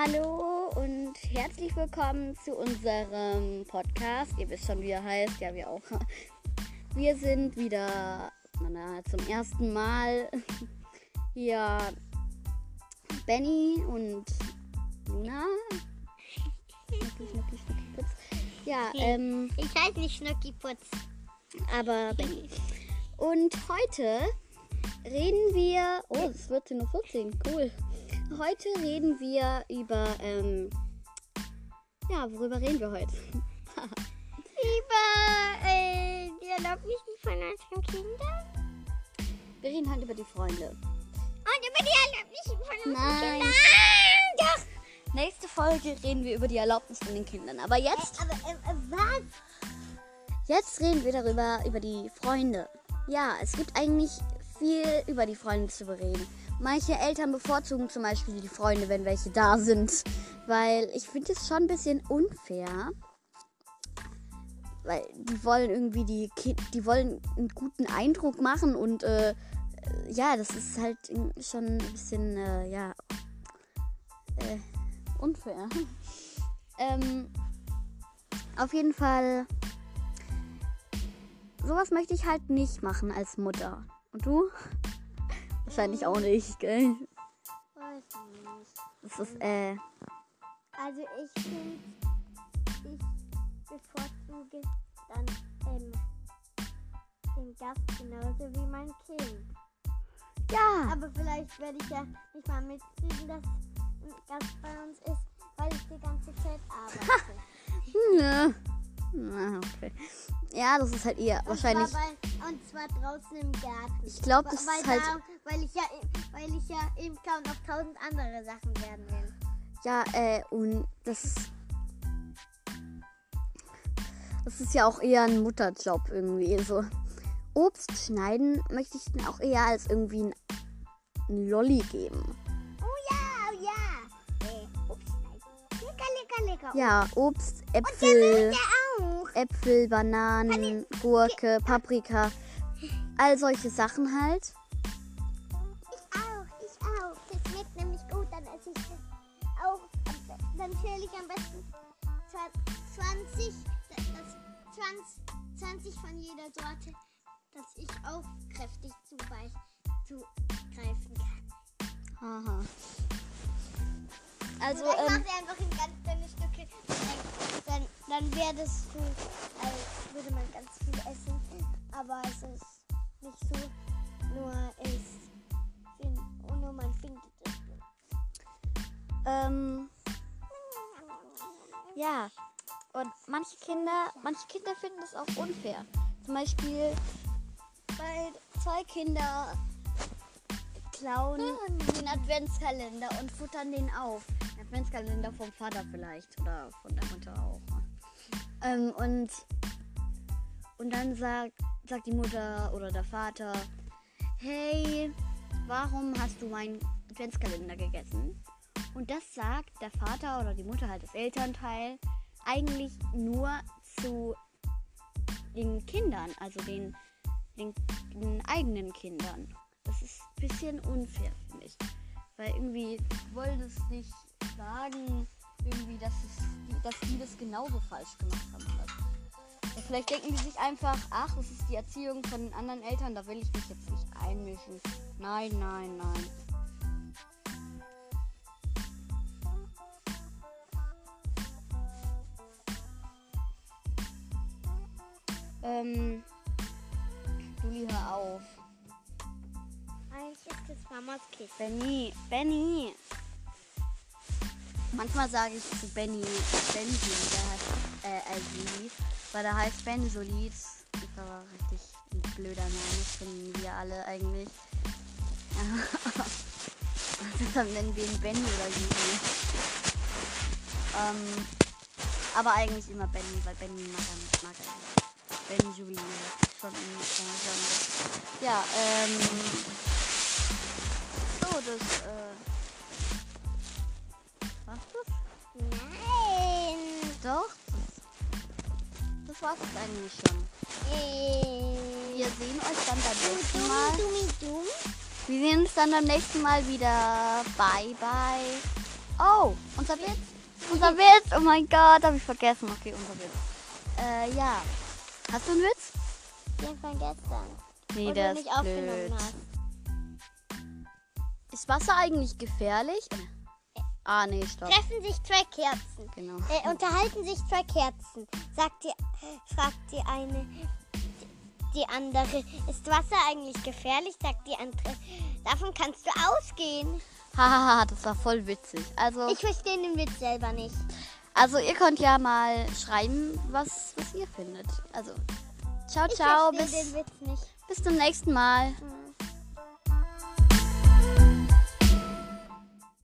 Hallo und herzlich willkommen zu unserem Podcast. Ihr wisst schon, wie er heißt. Ja, wir auch. Wir sind wieder na, zum ersten Mal hier Benny und Luna. Schnucki, Schnucki, Schnucki, Putz. Ja, ähm, Ich heiße nicht Schnuckiputz. aber Benny. Und heute reden wir. Oh, es wird 10.14 Uhr. Cool. Heute reden wir über. Ähm, ja, worüber reden wir heute? Über äh, die Erlaubnissen von unseren Kindern. Wir reden halt über die Freunde. Und über die Erlaubnissen von unseren Nein. Kindern. Doch. Nächste Folge reden wir über die Erlaubnis von den Kindern. Aber jetzt, Aber äh, äh, was? jetzt reden wir darüber, über die Freunde. Ja, es gibt eigentlich viel über die Freunde zu bereden. Manche Eltern bevorzugen zum Beispiel die Freunde, wenn welche da sind. Weil ich finde es schon ein bisschen unfair. Weil die wollen irgendwie die Ki- die wollen einen guten Eindruck machen und äh, ja, das ist halt schon ein bisschen, äh, ja, äh, unfair. ähm, auf jeden Fall, sowas möchte ich halt nicht machen als Mutter. Und du? Wahrscheinlich auch nicht, gell? Weiß nicht. Das ist, äh, Also ich finde, ich bevorzuge dann ähm, den Gast genauso wie mein Kind. ja, Aber vielleicht werde ich ja nicht mal mitkriegen, dass ein Gast bei uns ist, weil ich die ganze Zeit arbeite. ja. Na, okay. Ja, das ist halt eher wahrscheinlich. Und zwar, bei, und zwar draußen im Garten. Ich glaube, das weil, ist halt. da, weil ich ja, weil ich ja Imker und noch tausend andere Sachen werden will. Ja, äh, und das. Das ist ja auch eher ein Mutterjob irgendwie. So. Obst schneiden möchte ich dann auch eher als irgendwie ein, ein Lolli geben. Oh ja, oh ja. Äh, ups, nein. Lecker, lecker, lecker. Ja, Obst, Und der Äpfel, Bananen, Gurke, Paprika. All solche Sachen halt. Ich auch, ich auch. Das schmeckt nämlich gut, dann esse ich das auch. Dann schäle ich am besten zwa- 20, das, das 20, 20 von jeder Sorte, dass ich auch kräftig zugreifen kann. Aha. Also, Vielleicht ähm, machst du einfach in ganz dünne Stücke. Dann, werdest du, als würde man ganz viel essen. Aber es ist nicht so. Nur es und nur man findet es. ähm, ja. Und manche Kinder, manche Kinder finden das auch unfair. Zum Beispiel, weil zwei Kinder klauen den Adventskalender und futtern den auf. Adventskalender vom Vater vielleicht oder von der Mutter auch. Ähm, und, und dann sagt, sagt die Mutter oder der Vater, hey, warum hast du meinen Adventskalender gegessen? Und das sagt der Vater oder die Mutter, halt das Elternteil, eigentlich nur zu den Kindern, also den, den, den eigenen Kindern. Das ist ein bisschen unfair, finde ich. Weil irgendwie wollen es nicht sagen, irgendwie, dass, es, dass die das genauso falsch gemacht haben. Ja, vielleicht denken die sich einfach, ach, das ist die Erziehung von den anderen Eltern, da will ich mich jetzt nicht einmischen. Nein, nein, nein. Ähm, Juli, hör auf. Eigentlich ist das Mamas Kiss. Benny, Benny. Manchmal sage ich zu Benny, Benji, der heißt, äh, Juli, weil der heißt Bensolit. Ist aber richtig ein blöder Name, finden wir alle eigentlich. also dann nennen wir ihn Benny oder Juli. Ähm, aber eigentlich immer Benny, weil Benny mag er, mag er nicht. Benny Juli, schon. Ja, ähm, so, das, äh, was das? Nein. Doch, das, war's eigentlich schon. Äh, Wir sehen euch dann beim nächsten Mal. Wir sehen uns dann beim nächsten Mal wieder. Bye, bye. Oh, unser Witz. Unser Witz. Oh mein Gott, habe ich vergessen. Okay, unser Witz. Äh, ja. Hast du einen Witz? Den von gestern. Nee, der ist nicht aufgenommen blöd. hast. Ist Wasser eigentlich gefährlich? Ah, nee, stopp. Treffen sich zwei Kerzen. Genau. Äh, unterhalten sich zwei Kerzen. Sagt die, fragt die eine die andere, ist Wasser eigentlich gefährlich? Sagt die andere, davon kannst du ausgehen. Hahaha, das war voll witzig. Also, Ich verstehe den Witz selber nicht. also ihr könnt ja mal schreiben, was, was ihr findet. Also, ciao, Ich ciao. verstehe Bis, den Witz nicht. bis zum nächsten Mal. Mhm.